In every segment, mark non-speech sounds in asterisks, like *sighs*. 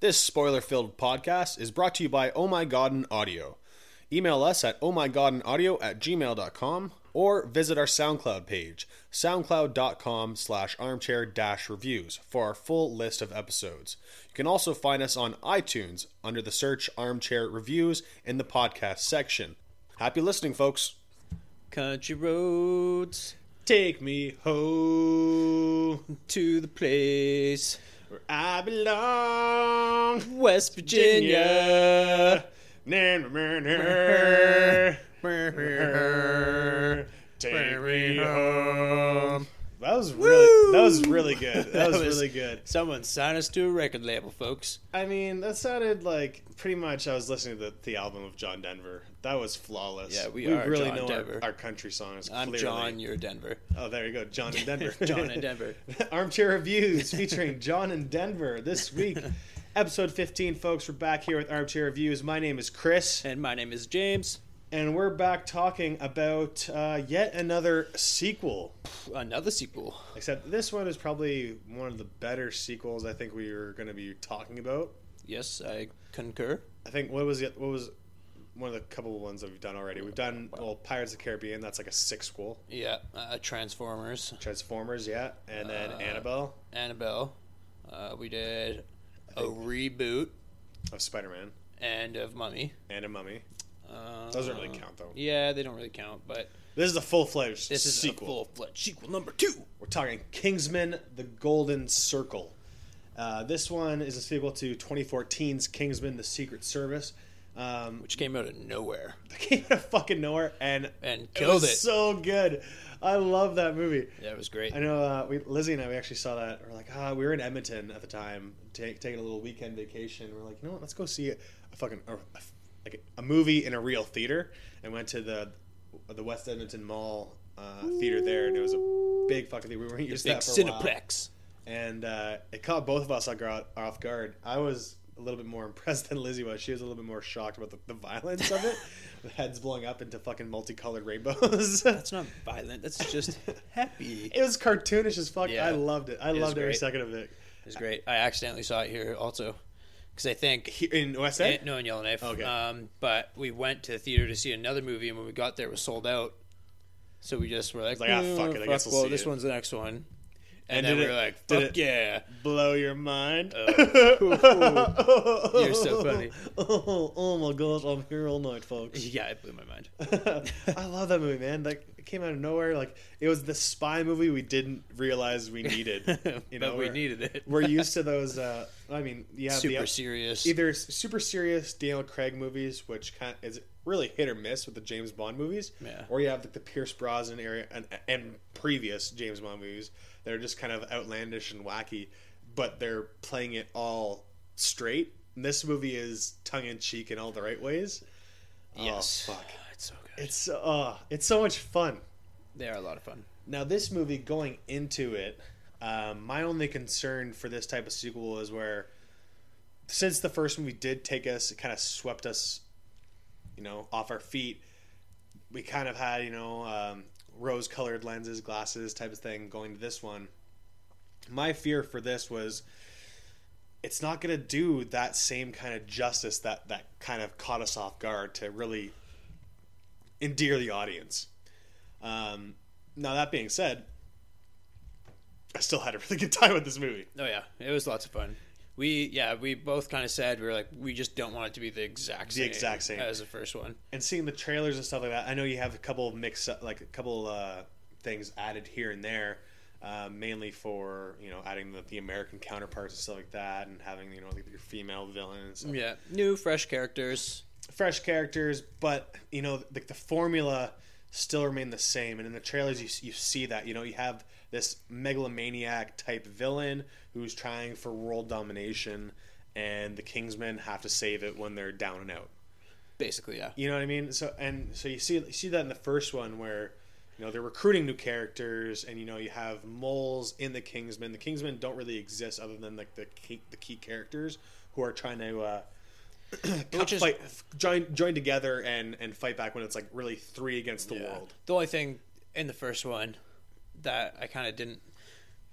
This spoiler filled podcast is brought to you by Oh My God and Audio. Email us at ohmygodandaudio at gmail.com or visit our SoundCloud page, soundcloud.com slash armchair dash reviews for our full list of episodes. You can also find us on iTunes under the search Armchair Reviews in the podcast section. Happy listening, folks. Country roads Take me home to the place, where I belong, West Virginia. *laughs* Take me home. That was really that was really good. *laughs* That, was, was- really good. Someone sign us to a record label, folks. I mean, that sounded like pretty much I was listening to the, the album of John Denver. That was flawless. Yeah, we are really John know Denver. Our, our country songs. I'm clearly. John, you're Denver. Oh, there you go, John in Denver. *laughs* John in Denver. *laughs* Armchair Reviews featuring John and Denver this week. Episode 15, folks. We're back here with Armchair Reviews. My name is Chris, And my name is James. And we're back talking about uh, yet another sequel. Another sequel. Except this one is probably one of the better sequels I think we are going to be talking about. Yes, I concur. I think what was it? What was one of the couple of ones that we've done already? We've done well, Pirates of the Caribbean. That's like a six sixquel. Yeah, uh, Transformers, Transformers, yeah, and then Uh, Annabelle Annabelle. Uh, we did a reboot of Spider-Man and of Mummy. and a Mummy. Uh, don't really count though. Yeah, they don't really count, but This is a full-fledged this is sequel. a full-fledged sequel number two. We're talking Kingsman: The Golden Circle. Uh, this one is a sequel to 2014's Kingsman: The Secret Service. Um, which came out of nowhere *laughs* came out of fucking nowhere and and it killed was it. so good. I love that movie. Yeah, it was great. I know uh, we, Lizzie and I we actually saw that. We're like, ah, we were in Edmonton at the time, take, taking a little weekend vacation. We're like, you know what? Let's go see a, a fucking a, a- like a movie in a real theater. And went to the the West Edmonton Mall uh, theater there, and it was a big fucking theater. We weren't used to that for a while. Cineplex. and uh, it caught both of us off guard. I was a little bit more *laughs* impressed than Lizzie was. She was a little bit more shocked about the, the violence of it, *laughs* with heads blowing up into fucking multicolored rainbows. *laughs* That's not violent. That's just happy. it was cartoonish as fuck. Yeah. I loved it. I was loved every second of it. It's great. I accidentally saw it here also, because I think Here in West End. no in Yellowknife. Okay. Um, but we went to the theater to see another movie, and when we got there, it was sold out. So we just were like, like, ah, "Oh, fuck it, I guess we'll well, see this it." one's the next one. And And, then we were like, fuck yeah. Blow your mind. *laughs* You're so funny. Oh, *laughs* oh my gosh, I'm here all night, folks. Yeah, it blew my mind. *laughs* I love that movie, man. Like it came out of nowhere. Like it was the spy movie we didn't realize we needed. You know, but we needed it. We're used to those. Uh, I mean, yeah, super the, serious. either super serious Daniel Craig movies, which kind of is really hit or miss with the James Bond movies, Yeah. or you have like the Pierce Brosnan area and, and previous James Bond movies that are just kind of outlandish and wacky, but they're playing it all straight. And this movie is tongue in cheek in all the right ways. yes. Oh fuck! It's so good. It's uh, it's so much fun. They are a lot of fun. Now, this movie going into it, um, my only concern for this type of sequel is where, since the first movie did take us, it kind of swept us, you know, off our feet. We kind of had, you know, um, rose-colored lenses, glasses, type of thing going to this one. My fear for this was, it's not going to do that same kind of justice that that kind of caught us off guard to really endear the audience. Um, now that being said, I still had a really *laughs* good time with this movie. Oh yeah, it was lots of fun. We yeah, we both kind of said we were like we just don't want it to be the exact The same exact same. as the first one. And seeing the trailers and stuff like that, I know you have a couple of mix up like a couple uh, things added here and there, uh, mainly for you know adding the, the American counterparts and stuff like that, and having you know like, your female villains, Yeah, new fresh characters. fresh characters, but you know like the formula still remain the same. And in the trailers, you you see that you know you have this megalomaniac type villain who's trying for world domination, and the Kingsmen have to save it when they're down and out. Basically, yeah. You know what I mean? So and so you see you see that in the first one where you know they're recruiting new characters, and you know you have moles in the Kingsmen. The Kingsmen don't really exist other than like the key, the key characters who are trying to uh, *clears throat* Which is- fight, join join together and and fight back when it's like really three against the Yeah. world. The only thing in the first one that I kind of didn't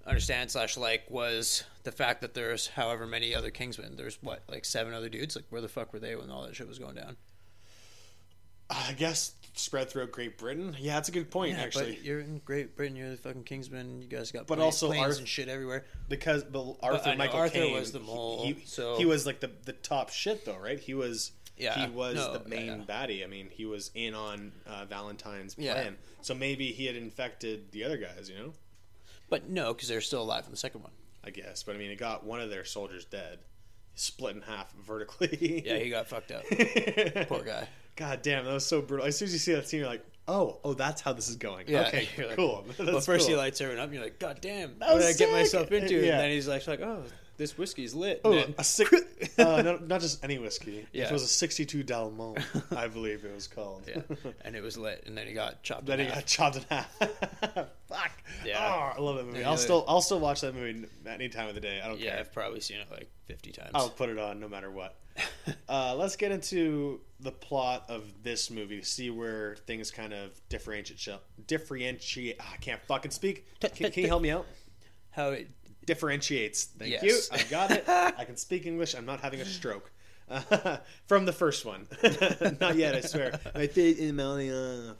understand slash like was the fact that there's however many other Kingsmen. There's what like seven other dudes. Like where the fuck were they when all that shit was going down? I guess spread throughout Great Britain. Yeah, that's a good point Yeah, actually. but you're in Great Britain. You're the fucking Kingsman. You guys got But plane- also planes Arth- and shit everywhere. because but Arthur know Michael Arthur Caine was the mole, He, so- he was like the the top shit though, right? He was Yeah, he was no, the main yeah. baddie. I mean, he was in on uh, Valentine's plan, so maybe he had infected the other guys. You know, But no, because they're still alive in the second one. I guess. But I mean, it got one of their soldiers dead, split in half vertically. Yeah, he got fucked up. *laughs* Poor guy. God damn, that was so brutal. As soon as you see that scene, you're like, oh, oh, that's how this is going. Yeah, okay, *laughs* like- cool. *laughs* That's first he lights everyone up, and you're like, God damn, That what did I get myself into? Yeah. And then he's like, oh, this whiskey's lit. Oh, a six, *laughs* uh, no, not just any whiskey. Yeah. It was a 62 Dalmont, *laughs* I believe it was called. yeah, and it was lit, and then he got chopped. then he half. got chopped in half. *laughs* Fuck. Yeah. Oh, I love that movie. I'll still, I'll still watch that movie any time of the day. I don't Yeah, care. Yeah, I've probably seen it like 50 times. I'll put it on no matter what. uh, let's get into the plot of this movie. See where things kind of differentiate. Differentiate. ah, I can't fucking speak. Can, can you help me out? How it differentiates. Thank Yes. you. I got it. I can speak English. I'm not having a stroke. *laughs* from the first one. *laughs* not yet, I swear. I did in Malia.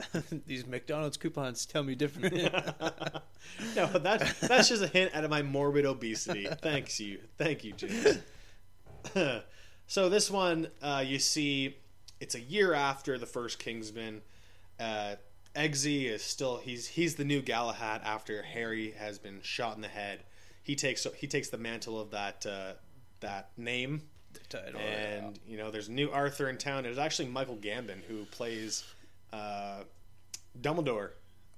these McDonald's coupons tell me different. *laughs* No, that, that's just a hint out of my morbid obesity. Thanks you. Thank you, James. *clears throat* so this one, uh, you see, it's a year after the first Kingsman. Uh, Eggsy is still he's he's the new Galahad after Harry has been shot in the head. He takes he takes the mantle of that uh, that name Title, and you know there's a new Arthur in town. It was actually Michael Gambon who plays uh, Dumbledore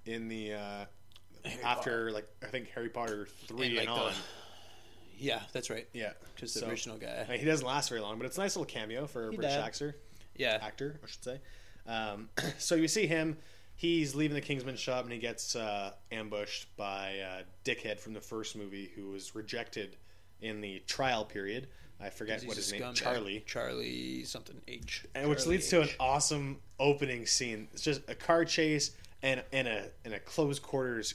in the uh, after like I think Harry Potter three And, like, and the- on. yeah, that's right. Yeah, Just the So, original guy. I mean, he doesn't last very long, but it's a nice little cameo for a He British actor. Yeah, Actor, I should say. Um, *clears throat* so you see him. He's leaving the Kingsman shop and he gets uh, ambushed by uh, Dickhead from the first movie, who was rejected in the trial period. I forget what his name, scumbag. Charlie. Charlie something H. and which Charlie leads to an awesome opening scene. It's just a car chase and and a in a close quarters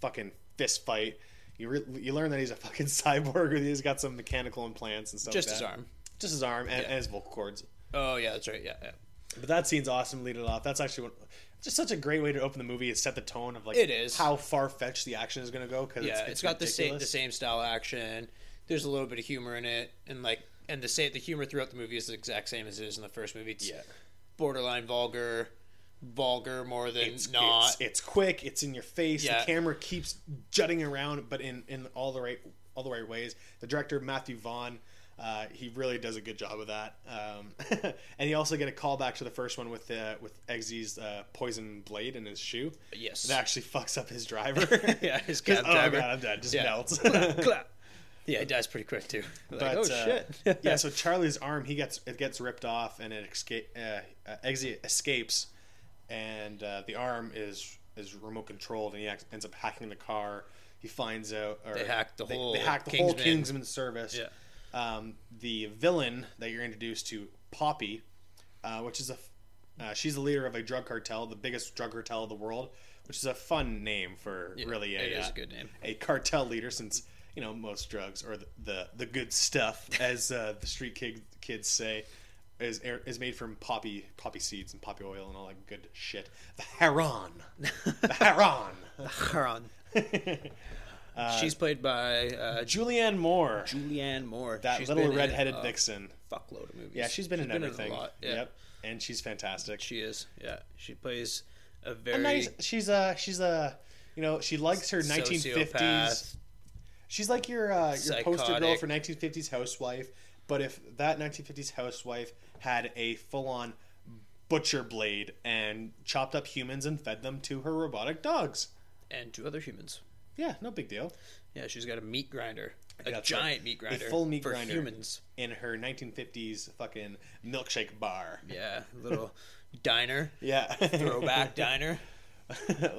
fucking fist fight. You re- you learn that he's a fucking *laughs* cyborg. He's got some mechanical implants and stuff. just like his arm. just his arm, and, Yeah. and his vocal cords. Oh yeah, that's right. Yeah, yeah. But that scene's awesome. Lead it off. That's actually what, just such a great way to open the movie. It set the tone of like It is. how far fetched the action is going to go. Because yeah, it's, it's got the same the same style action. There's a little bit of humor in it, and like and the same the humor throughout the movie is the exact same as it is in the first movie. It's Yeah. borderline vulgar, vulgar more than It's, not. it's it's quick. It's in your face. Yeah. The camera keeps jutting around, but in, in all the right all the right ways. The director Matthew Vaughn, uh, he really does a good job of that. Um, *laughs* and you also get a callback to the first one with uh, with Eggsy's uh, poison blade in his shoe. yes. that actually fucks up his driver. *laughs* yeah, his *laughs* cab oh driver. god, I'm dead. Just Yeah. melts. Clap, clap. Yeah, he dies pretty quick too. Like, But, oh uh, shit. yeah, so Charlie's arm he gets it gets ripped off and it escape uh, uh, Eggsy escapes, and uh, the arm is is remote controlled and he ends up hacking the car. He finds out or They hack the they, whole they hack the whole Kingsman. Kingsman service. Yeah. Um, the villain that you're introduced to, Poppy, uh, which is a uh, she's the leader of a drug cartel, the biggest drug cartel of the world, which is a fun name for Yeah, really a, is uh, a good name. a cartel leader since you know most drugs or the the, the good stuff *laughs* as uh, the street kid, kids say is is made from poppy poppy seeds and poppy oil and all that good shit the heron *laughs* the heron Haran. *laughs* She's played by uh, Julianne Moore Julianne Moore. that She's little been in redheaded a vixen Fuckload of movies. yeah she's been in everything a lot. Yeah. yep and she's fantastic She is. Yeah, she plays a very a nice she's a she's a you know she likes her 1950s. She's like your uh, your poster girl for 1950s housewife, but if that 1950s housewife had a full-on butcher blade and chopped up humans and fed them to her robotic dogs, and to other humans. Yeah, no big deal. Yeah, she's got a meat grinder, a That's giant right. meat grinder, A full meat for grinder. humans. In her 1950s fucking milkshake bar, Yeah, little *laughs* diner, yeah, throwback *laughs* diner.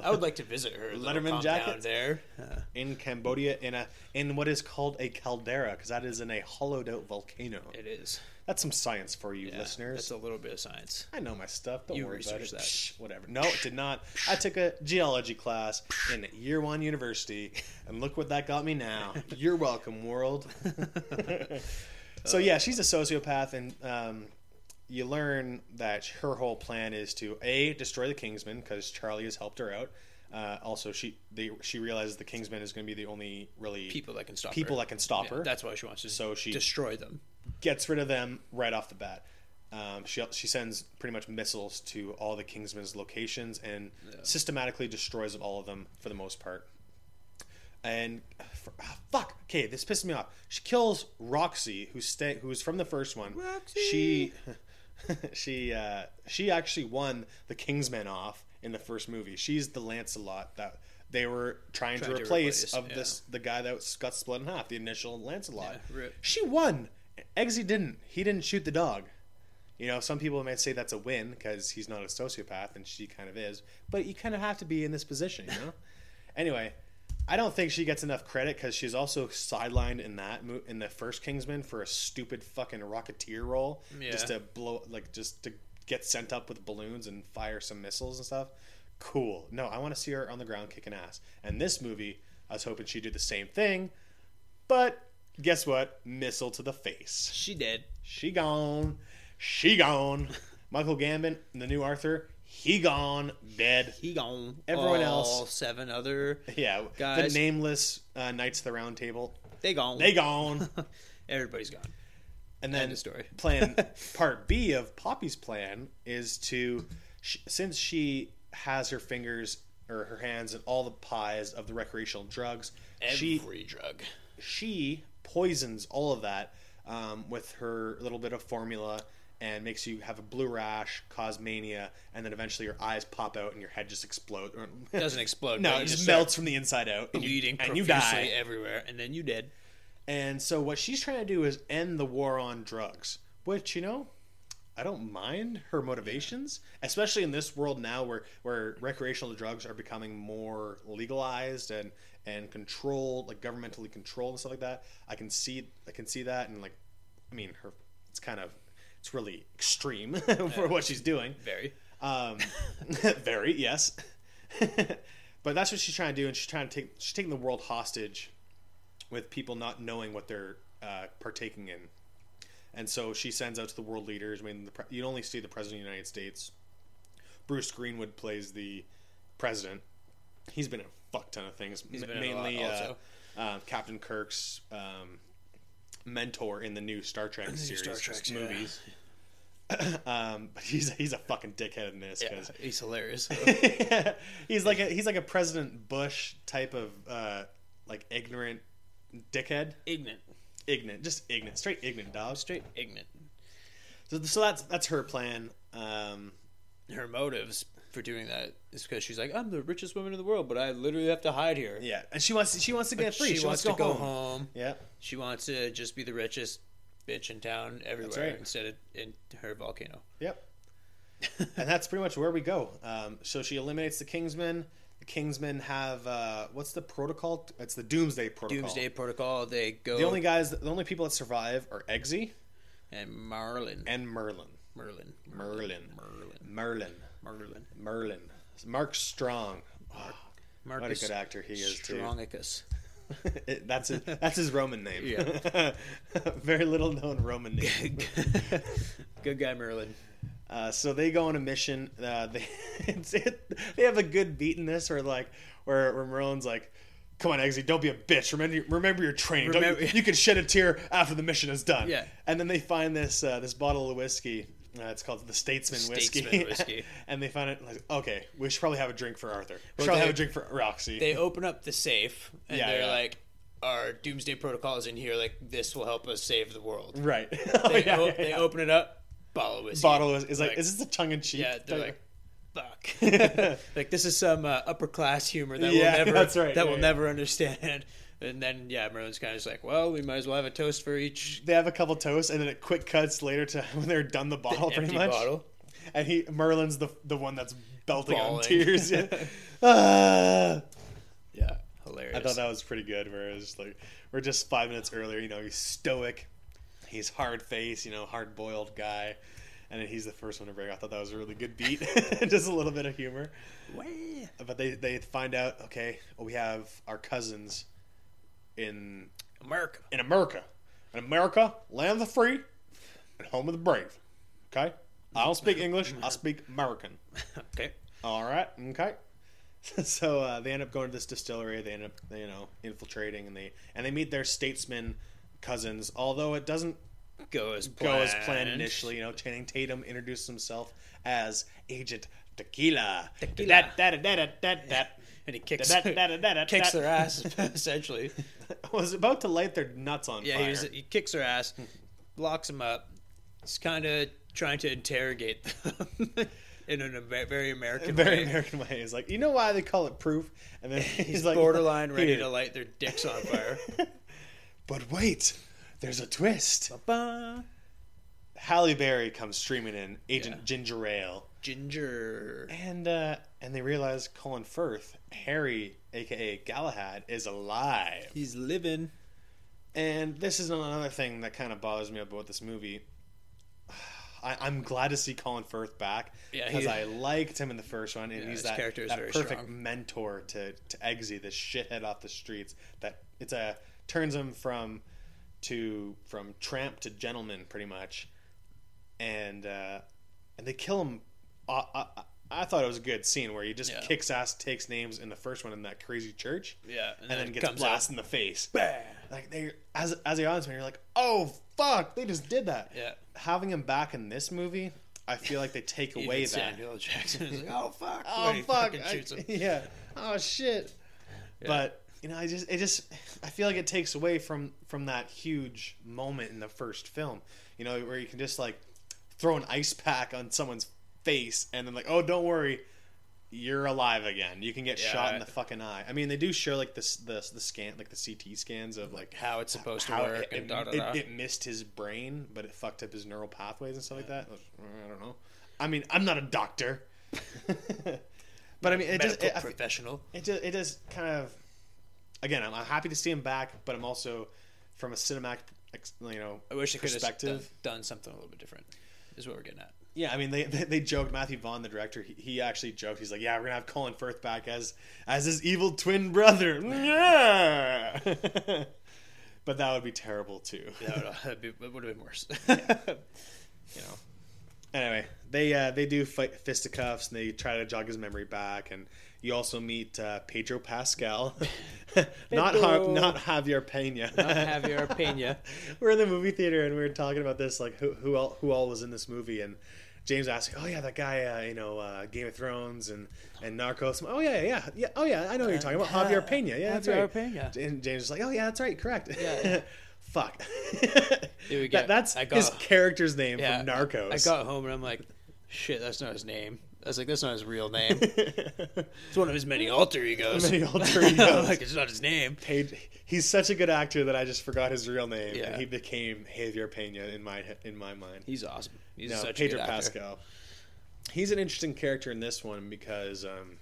I would like to visit her Letterman jacket? there. Uh, in Cambodia in a in what is called a caldera because that is in a hollowed out volcano. it is. That's some science for you Yeah, listeners. That's a little bit of science. I know my stuff. Don't You worry about it. that. Psh, whatever. No, it did not. I took a geology class in year one university, and look what that got me now. *laughs* You're welcome, world. *laughs* so yeah, she's a sociopath, and um, you learn that her whole plan is to a destroy the Kingsman because Charlie has helped her out. Uh, also, she they, she realizes the Kingsman is going to be the only really People that can stop people her. that can stop Yeah, her. That's why she wants to So she- destroy them. gets rid of them right off the bat. Um, she she sends pretty much missiles to all the Kingsman's locations and systematically destroys all of them for the most part. And for, ah, fuck, okay, this pisses me off. She kills Roxy, who's stay, who's from the first one. Roxy! She *laughs* she uh, she actually won the Kingsman off in the first movie. She's the Lancelot that they were trying, Trying to to replace, replace, of yeah. this the guy that was, got split in half, the initial Lancelot. Yeah. She won. Eggsy didn't. He didn't shoot the dog. You know, some people might say that's a win because he's not a sociopath and she kind of is. But you kind of have to be in this position, you know. *laughs* anyway, I don't think she gets enough credit because she's also sidelined in that mo- in the first Kingsman for a stupid fucking rocketeer role, Yeah. just to blow like just to get sent up with balloons and fire some missiles and stuff. Cool. No, I want to see her on the ground kicking ass. And this movie, I was hoping she'd do the same thing, but guess what? Missile to the face. She did. She gone. She gone. *laughs* Michael Gambon, the new Arthur, he gone, dead. He gone. Everyone else. All else- seven other *laughs* Yeah, Guys. the nameless uh, Knights of the Round Table, they gone. they gone. *laughs* Everybody's gone. And then End story. *laughs* plan *laughs* part B of Poppy's plan is to, sh- since she has her fingers or her hands in all the pies of the recreational drugs, she Every drug. she poisons all of that um, with her little bit of formula and makes you have a blue rash, cause mania, and then eventually your eyes pop out and your head just explodes. *laughs* It doesn't explode. no, it just melts from the inside out, and you, and you die. everywhere, and then you dead. And so what she's trying to do is end the war on drugs, which you know, I don't mind her motivations, especially in this world now where where recreational drugs are becoming more legalized and and controlled, like governmentally controlled and stuff like that. I can see I can see that, and like, I mean, her it's kind of it's really extreme *laughs* for what she's doing. Very. Um, *laughs* very yes, *laughs* but that's what she's trying to do, and she's trying to take she's taking the world hostage with people not knowing what they're uh, partaking in, and so she sends out to the world leaders. I mean, the, pre- you only see the president of the United States. Bruce Greenwood plays the president. He's been in a fuck ton of things, He's m- been in a lot mainly also. uh, uh, Captain Kirk's um, mentor in the new Star Trek *clears throat* series Star Trek, yeah. movies. *laughs* um, but he's he's a fucking dickhead in this Yeah, he's hilarious. *laughs* he's like a he's like a President Bush type of uh, like ignorant dickhead, ignorant. ignorant, just ignorant, straight ignorant dog. Straight ignorant. So, so that's that's her plan. Um, Her motives for doing that is because she's like, I'm the richest woman in the world, but I literally have to hide here. yeah, and she wants she wants to get *laughs* But free. She, wants, to go, home. Yeah, She wants to just be the richest bitch in town everywhere right. instead of in her volcano. yep. and that's pretty much where we go. Um, so she eliminates the Kingsmen. The Kingsmen have uh, what's the protocol? It's the Doomsday Protocol. Doomsday Protocol. They go The only guys, the only people that survive are Eggsy and Marlin. and Merlin. Merlin. Merlin. Merlin. Merlin. Merlin. Merlin. Mark Strong. Oh, what a good actor he is too. Strongicus. *laughs* It- that's his, that's his Roman name. Yeah. *laughs* Very little known Roman name. *laughs* Good guy Merlin. Uh, so they go on a mission. Uh, they *laughs* it's, it, they have a good beat in this, where like where, where Merlin's like, "Come on, Eggsy, don't be a bitch. Remember remember your training. Don't- Remember- you can shed a tear after the mission is done." Yeah. And then they find this uh, this bottle of whiskey. Uh, it's called the Statesman, whiskey. Statesman whiskey. *laughs* and they find it like, okay, we should probably have a drink for Arthur. We should Well, probably they- have a drink for Roxy. They open up the safe and Yeah, they're yeah. like, "Our Doomsday Protocol is in here. Like this will help us save the world." right. *laughs* Oh, They, yeah, o- yeah, they open it up. Bottle of whiskey. bottle is, is like, Like, is this a tongue in cheek? Yeah, they're like, "Fuck." *laughs* *laughs* like this is some uh, upper class humor that Yeah, we'll never that's right. that Yeah, we'll yeah. never understand. And then yeah, Merlin's kind of just like, "Well, we might as well have a toast for each they have a couple toasts, and then it quick cuts later to *laughs* when they're done the bottle, pretty empty much. bottle." and he Merlin's the the one that's belting on tears. Yeah. Ah. Yeah, hilarious. I thought that was pretty good. Where it's like we're just five minutes earlier. You know, he's stoic, he's *laughs* hard faced, you know, hard boiled guy, and then he's the first one to break. I thought that was a really good beat, *laughs* just a little bit of humor. But they they find out okay, we have our cousins in America. in America, in America, land of the free, and home of the brave. Okay, I don't speak English. I speak American. *laughs* Okay. All right. Okay. so uh, they end up going to this distillery. They end up, you know, infiltrating, and they and they meet their statesman cousins. Although it doesn't Go as go as planned initially. You know, Channing Tatum introduced himself as Agent Tequila. Tequila. Dat, dat, dat, dat, dat. And he kicks, dat, dat, dat, kicks their ass, *laughs* essentially. *laughs* Was about to light their nuts on Yeah, fire. he, was, he kicks their ass, locks them up. He's kind of trying to interrogate them *laughs* in a very American very way. American way. He's like, you know why they call it proof? And then he's, He's like, borderline ready to light their dicks on fire. But wait, there's a twist. Ba-ba. Halle Berry comes streaming in, Agent Yeah. Ginger Ale, Ginger. and uh, and they realize Colin Firth, Harry, aka Galahad, is alive. He's living. And this is another thing that kind of bothers me about this movie. *sighs* I, I'm glad to see Colin Firth back Yeah, because I *laughs* liked him in the first one, and Yeah, he's that, that perfect strong. mentor to to Eggsy, this shithead off the streets. That it's a turns him from to from tramp to gentleman, pretty much. And uh, and they kill him. I, I, I thought it was a good scene where he just Yeah. kicks ass, takes names in the first one in that crazy church, Yeah, and, then it gets blasted in the face. Bam. Like they, as as the audience, man, you're like, oh fuck, they just did that. Yeah. Having him back in this movie, I feel like they take *laughs* away that. Samuel Jackson is like, oh fuck. *laughs* Oh fuck, I- *laughs* yeah. Oh shit. But you know, I just it just I feel like it takes away from from that huge moment in the first film. You know, where you can just like throw an ice pack on someone's face and then like, oh, don't worry. You're alive again. You can get Yeah. shot in the fucking eye. I mean, they do show like this, the the scan, like the CT scans of like How it's supposed to work it, and da da it- da. it missed his brain, but it fucked up his neural pathways and stuff like that. I don't know. I mean, I'm not a doctor, *laughs* but I mean, it just Medical it, professional. it just it just kind of again, I'm, I'm happy to see him back, but I'm also from a cinematic, you know, I wish they could have done, perspective. done something a little bit different. Is what we're getting at. Yeah, I mean, they, they they joked. Matthew Vaughn, the director, he, he actually joked. He's like, "Yeah, we're gonna have Colin Firth back as as his evil twin brother." Yeah, *laughs* but that would be terrible too. That would, that'd be, it would have been worse. *laughs* you know. Anyway, they uh, they do fight fisticuffs and they try to jog his memory back, and you also meet uh, Pedro Pascal, *laughs* not ha- not Javier Pena. Not *laughs* Javier Pena. *laughs* we're in the movie theater and we were talking about this, like who who all, who all was in this movie, and James asked, "Oh yeah, that guy, uh, you know, uh, Game of Thrones and and Narcos." Oh yeah, yeah, yeah. Oh yeah, I know what you're talking about. Javier Pena. Yeah, that's Javier right. Pena. And James was like, "Oh yeah, that's right. Correct." Yeah. Fuck. There we That- go. that's got- his character's name Yeah, from Narcos. I got home and I'm like, shit, that's not his name. I was like, that's not his real name. *laughs* It's one of his many alter egos. Many *laughs* alter egos. *laughs* like it's not his name. Page, he's such a good actor that I just forgot his real name, Yeah. and he became Javier Pena in my in my mind. He's awesome. He's no, such Pedro a good actor. Pascal. He's an interesting character in this one because, um,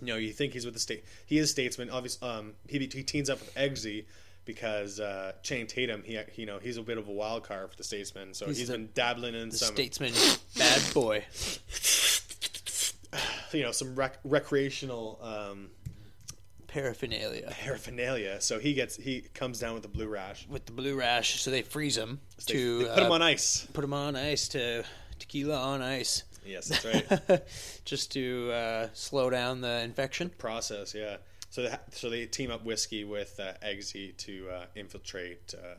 you know, you think he's with the state. He is statesman. Obviously, um, he, he teams up with Eggsy because uh, Channing Tatum. He, you know, he's a bit of a wild card for the statesman. So He's he's the- been dabbling in The some, statesman bad boy. *sighs* you know, some rec- recreational um, Paraphernalia. paraphernalia. So he gets he comes down with the blue rash. With the blue rash, so they freeze him They, to they put him uh, on ice. put him on ice to tequila on ice. Yes, that's right. *laughs* Just to uh, slow down the infection. process. Yeah. So they, so they team up whiskey with uh, Eggsy to uh, infiltrate, uh,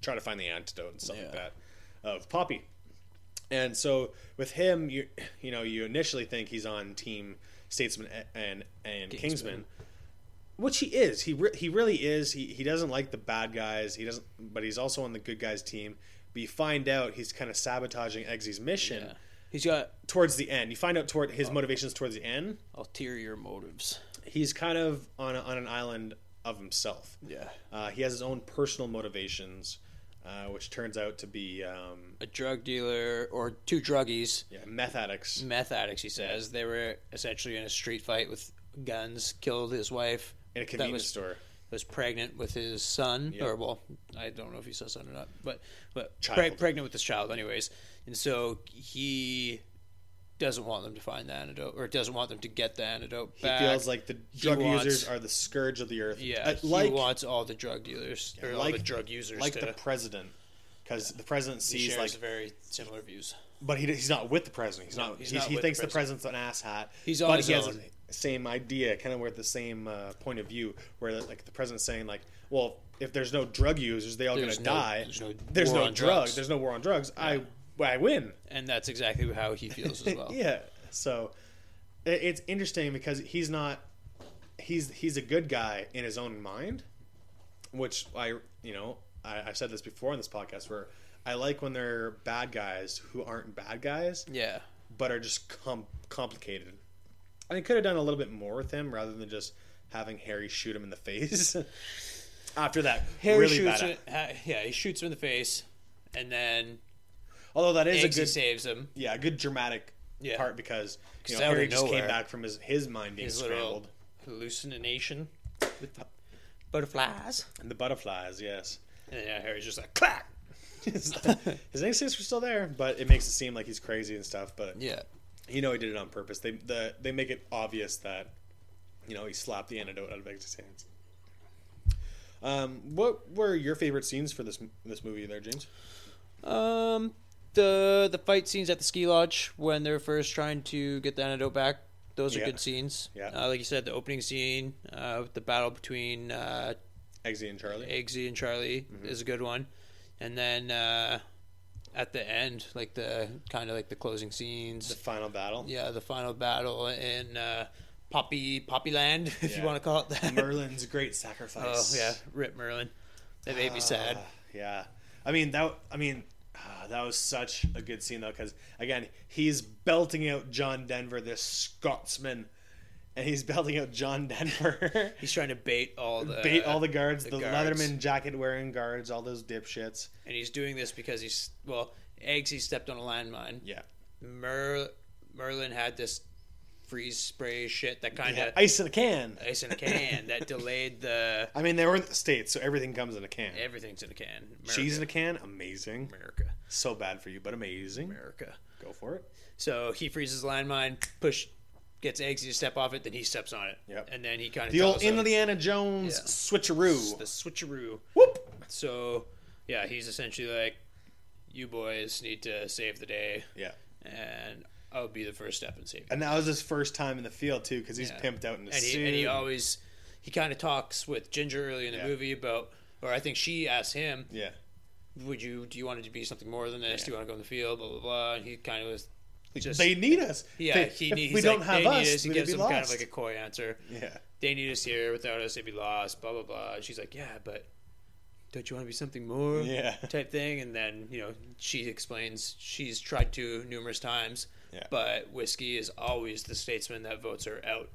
try to find the antidote and stuff like that of Poppy. And so with him, you you know you initially think he's on team Statesman and and Kingsman, Kingsman. which he is. He re- he really is. He he doesn't like the bad guys. He doesn't, but he's also on the good guys team. But you find out he's kind of sabotaging Eggsy's mission Yeah. He's got towards the end. You find out toward his motivations towards the end ulterior motives. he's kind of on, a, on an island of himself. Yeah. Uh, he has his own personal motivations. Uh, which turns out to be um, A drug dealer or two druggies, yeah, meth addicts. meth addicts. He says they were essentially in a street fight with guns, killed his wife. In a that convenience was, store. was pregnant with his son, or well, I don't know if he says son or not, but but Child. preg- pregnant with this child, anyways. And so he doesn't want them to find the antidote, or doesn't want them to get the antidote He feels like the drug wants- users are the scourge of the earth. yeah, Uh, he wants all the drug dealers or all like- the drug users like to. the president, because the president sees like, very similar views. but he, he's not with the president. He's No, not. he's he's- not he thinks the the president's an asshat. He's on but his he has own. the same idea, kind of with the same uh, point of view, where like the president's saying like, well, if there's no drug users, they all gonna no- die. there's no There's no drugs. drugs. There's no war on drugs. I I win. And that's exactly how he feels as well. *laughs* yeah. So it, it's interesting because he's not he's he's a good guy in his own mind, which I you know I, I've said this before in this podcast where I like when they're bad guys who aren't bad guys Yeah. but are just com- complicated. And they could have done a little bit more with him rather than just having Harry shoot him in the face. *laughs* After that, Harry really shoots bad. him, yeah, he shoots him in the face, and then Although that is Eggsy a good, saves him. yeah, a good dramatic Yeah. part because you 'Cause know out of Harry just came nowhere, back from his his mind being His scrambled. hallucination with the butterflies. And the butterflies, yes. And yeah, Harry's just like clack. *laughs* his instincts were still there, but it makes it seem like he's crazy and stuff. But Yeah. you know he did it on purpose. They the they make it obvious that you know he slapped the antidote out of Eggsy's hands. Um, what were your favorite scenes for this this movie, there, James? Um, the the fight scenes at the ski lodge when they're first trying to get the antidote back. Those are Yeah. good scenes. Yeah. Uh, like you said, the opening scene, uh, the battle between uh, Eggsy and Charlie. Eggsy and Charlie is a good one, and then uh, at the end, like the kind of like the closing scenes. The final battle. yeah, the final battle in uh, Poppy Poppy Land, *laughs* if Yeah. you want to call it that. Merlin's *laughs* great sacrifice. oh yeah, Rip Merlin. That made me sad. Ah, yeah, I mean that. I mean ah, that was such a good scene though, because again, he's belting out John Denver, this Scotsman, and he's belting out John Denver. *laughs* He's trying to bait all the Bait all the guards, the the, guards. Leatherman jacket wearing guards, all those dipshits. and he's doing this because he's well, Eggsy stepped on a landmine. Yeah, Mer- Merlin had this freeze spray shit that kind of ice in a can. ice in a can that *laughs* delayed the I mean, they were in the states, so everything comes in a can. everything's in a can. America. Cheese in a can, amazing. America, So bad for you, but amazing. America. Go for it. So he freezes the landmine, push, gets Eggsy to step off it, then he steps on it. Yep. And then he kind of The old Indiana Jones Yeah. switcheroo. the switcheroo. Whoop. So yeah, he's essentially like, you boys need to save the day, Yeah. and I'll be the first step in saving. And that was his first time in the field too, because he's Yeah. pimped out in the and he, suit. and he always he kind of talks with Ginger early in the Yeah. movie about, or I think she asked him, yeah, "Would you do you want it to be something more than this? Do you want to go in the field?" Blah blah blah. And he kind of was just they need us. yeah. They- he if need, we don't like, have us. us. He gives them lost. kind of like a coy answer. yeah, They need us here. Without us, they'd be lost. Blah blah blah. And she's like, "Yeah, but don't you want to be something more?" yeah, type thing and then you know she explains she's tried to numerous times Yeah. but whiskey is always the statesman that votes her out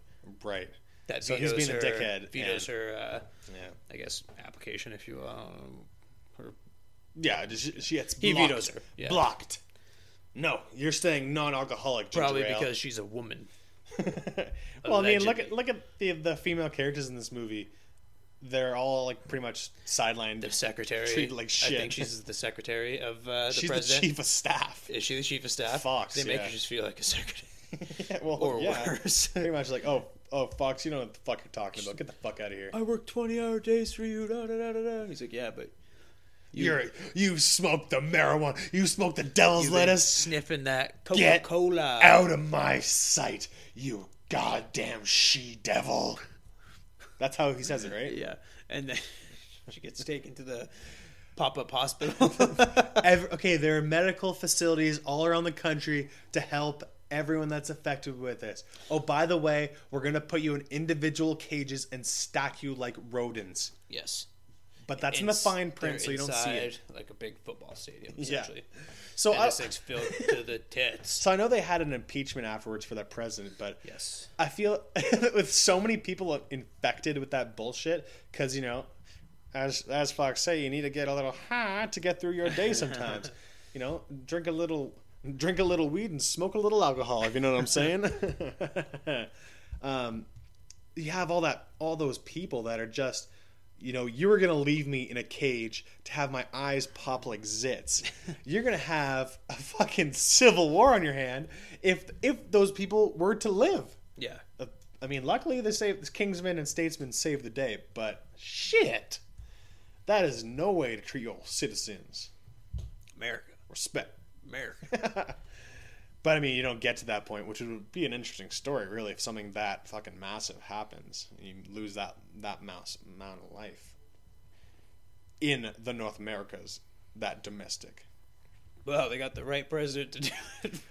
right. that So he's vetoes being a dickhead, vetoes and- her uh, Yeah, i guess application if you will um, her, yeah. She, she gets He blocked. vetoes her, yeah. Blocked. No, you're staying non-alcoholic. Probably ale. because she's a woman *laughs* well, I mean, look at look at the the female characters in this movie. They're all like pretty much sidelined. the secretary Treated like shit. i think she's the secretary of uh, the She's president the chief of staff. is she the chief of staff Fox, they make yeah. her just feel like a secretary yeah, *laughs* well, or yeah. worse *laughs* Pretty much like, oh, oh, Fox, you know what the fuck you're talking about. Get the fuck out of here. i work 20 hour days for you da, da, da, da, da. he's like yeah but you, You're you smoked the marijuana. You smoked the devil's lettuce. sniffing that Get coca-cola Out of my sight, you goddamn she devil. That's how he says it, right? Yeah, and then *laughs* she gets taken to the pop-up hospital. *laughs* Ev- okay, there are medical facilities all around the country to help everyone that's affected with this. Oh, by the way, we're gonna put you in individual cages and stack you like rodents. yes, But that's in the fine print, so you don't see it. like a big football stadium, Yeah. So I, filled to the tits. *laughs* so I know they had an impeachment afterwards for that president, but Yes, I feel *laughs* with so many people infected with that bullshit because you know as as Fox say, you need to get a little high to get through your day sometimes. *laughs* you know, drink a little drink a little weed and smoke a little alcohol, if you know what I'm saying. um, you have all that all those people that are just you know, you were gonna leave me in a cage to have my eyes pop like zits. *laughs* You're gonna have a fucking civil war on your hand if if those people were to live. Yeah. Uh, I mean, luckily the save Kingsmen and Statesmen saved the day, but shit, that is no way to treat your citizens. America. Respect. America. *laughs* But I mean, you don't get to that point, which would be an interesting story, really, if something that fucking massive happens. and You lose that that mass amount of life in the North Americas, that domestic. well, they got the right president to do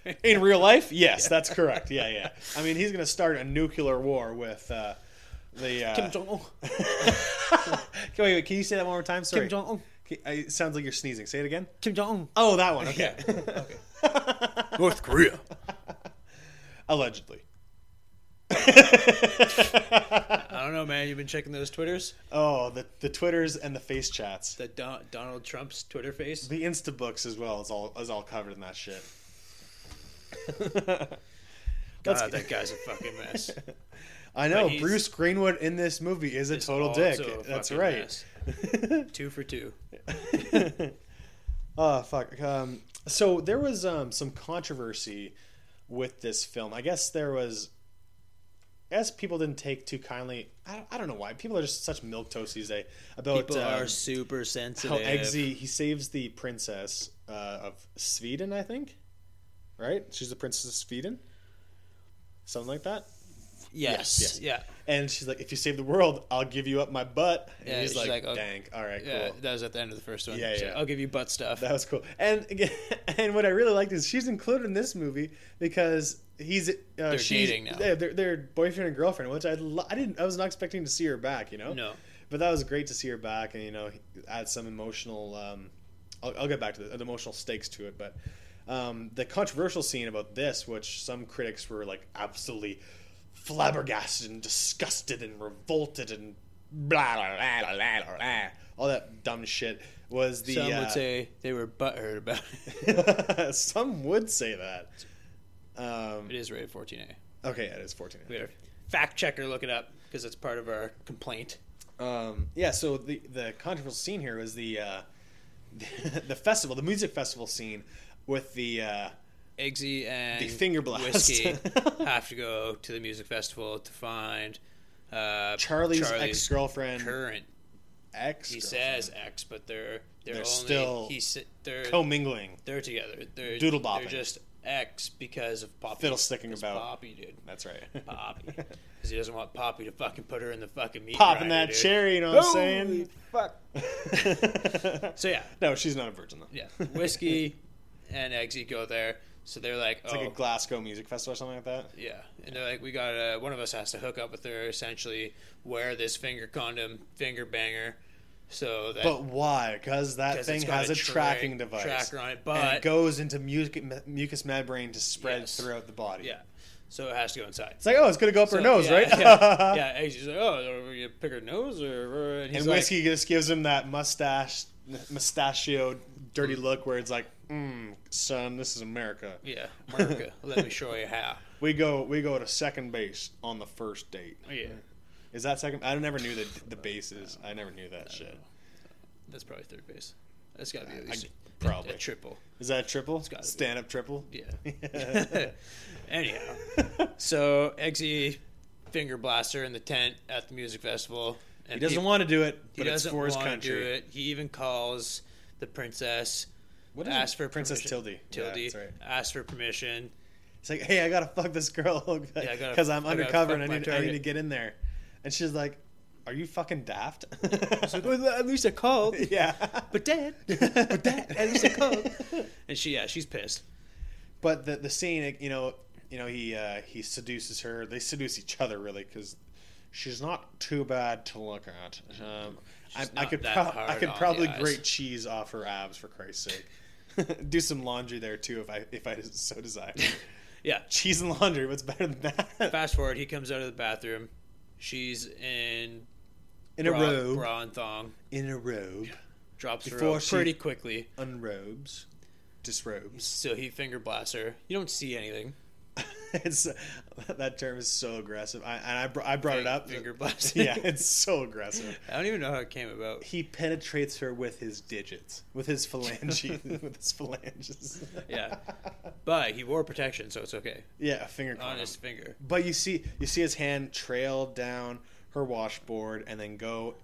it. In real life, *laughs* yes, that's correct. Yeah, yeah. I mean, he's going to start a nuclear war with uh, the. Uh, Kim Jong Un. *laughs* wait, wait, can you say that one more time? Sorry. Kim Jong Un. It sounds like you're sneezing. Say it again. Kim Jong Un. Oh, that one. Okay. *laughs* okay. *laughs* North Korea. Allegedly. I don't know, man. You've been checking those Twitters? oh, the the Twitters and the face chats. The Don- Donald Trump's Twitter face? The Insta books as well is all is all covered in that shit. *laughs* God, that guy's a fucking mess. *laughs* I know Bruce Greenwood in this movie is a total dick. a That's right. Two for two. oh fuck. Um, so there was um, some controversy with this film. I guess there was. as people didn't take too kindly. I don't, I don't know why. People are just such milk toast these days about People um, are super sensitive. how. Eggsy he saves the princess uh, of Sweden. I think, right? She's the princess of Sweden. Something like that. Yes. Yes, yes. Yeah. And she's like, "If you save the world, I'll give you up my butt." And Yeah, he's she's like, like, oh, "Dang, all right, Yeah. cool." That was at the end of the first one. Yeah, She's yeah. like, I'll give you butt stuff. That was cool. And again, *laughs* and what I really liked is she's included in this movie because he's uh, They're she's, dating now. They're, they're, they're boyfriend and girlfriend, which I lo- I didn't I was not expecting to see her back. You know, No. But that was great to see her back, and you know, add some emotional. Um, I'll, I'll get back to the, the emotional stakes to it, but um, the controversial scene about this, which some critics were like absolutely flabbergasted and disgusted and revolted and blah blah blah blah blah, blah all that dumb shit, was the. Some uh, would say they were butthurt about it. *laughs* some would say that. Um, It is rated 14A. okay, it is 14A. We had a fact checker look it up because it's part of our complaint. Um, yeah, so the the controversial scene here was the uh, *laughs* the, festival, the music festival scene with the uh, Eggsy and The finger blast. Whiskey have to go to the music festival to find uh, Charlie's, ex girlfriend. current. Ex. He says ex, but they're they're, They're only still he's they're commingling. they're together. They're Doodle bopping. They're just ex because of Poppy. Fiddle sticking about. Poppy, dude. That's right. Poppy, because he doesn't want Poppy to fucking put her in the fucking meat. Popping grinder, that dude. cherry, you know what I'm saying? Fuck. *laughs* So yeah, no, she's not a virgin though. yeah. Whiskey and Eggsy go there. So they're like, It's oh, like a oh. Glasgow music festival or something like that. yeah, and they're like, we got to one of us has to hook up with her, essentially wear this finger condom, finger banger, so that But why? Because that thing it's a a tra- tracking device. tracker on it, and but- it goes into mucus, mucus membrane to spread Yes. throughout the body. yeah, so it has to go inside. It's like, oh, it's gonna go up her nose, yeah, right? yeah, *laughs* yeah. Eggsy's like, oh, you pick her nose, or and he's And like, whiskey just gives him that mustache, mustachioed, dirty look where it's like, mm, "Son, this is America. yeah, America, *laughs* let me show you how. We go, we go to second base on the first date. Oh yeah, Is that second? I never knew the the bases. I never knew that shit. that's probably third base. That's got to be at I- least a- probably. a triple. Is that a triple? gotta be. Stand up triple. Yeah. *laughs* *laughs* Anyhow, so Eggsy finger blaster in the tent at the music festival. And He doesn't peop- want to do it, He but it's for his want country. to do it. He even calls the princess. What is asks it? for Princess permission- Tilde. Tilde Yeah, that's right. asks for permission. It's like, hey, I gotta fuck this girl *laughs* I gotta- because I'm I undercover fuck and I need, I need to get in there. And she's like, "Are you fucking daft?" *laughs* He's like, well, at least I called. *laughs* yeah, But dad, but dad, at least I called. And she, yeah, she's pissed. But the the scene, you know, you know, he uh, he seduces her. They seduce each other really because she's not too bad to look at. Um, I, I could pro- I could probably grate cheese off her abs for Christ's sake. *laughs* Do some laundry there too if I if I *laughs* so desire. *laughs* Yeah. cheese and laundry. What's better than that? Fast forward, he comes out of the bathroom. She's in in a robe, bra and thong, in a robe, drops her Before she- pretty quickly. unrobes, disrobes. So he finger blasts her. You don't see anything. *laughs* it's that term is so aggressive. I, and I, br- I brought it up. Finger blast. *laughs* yeah, *laughs* it's so aggressive. I don't even know how it came about. He penetrates her with his digits, with his phalanges, with his phalanges. Yeah. But he wore protection, so it's okay. yeah, a finger On his finger. But you see, you see his hand trail down her washboard and then go.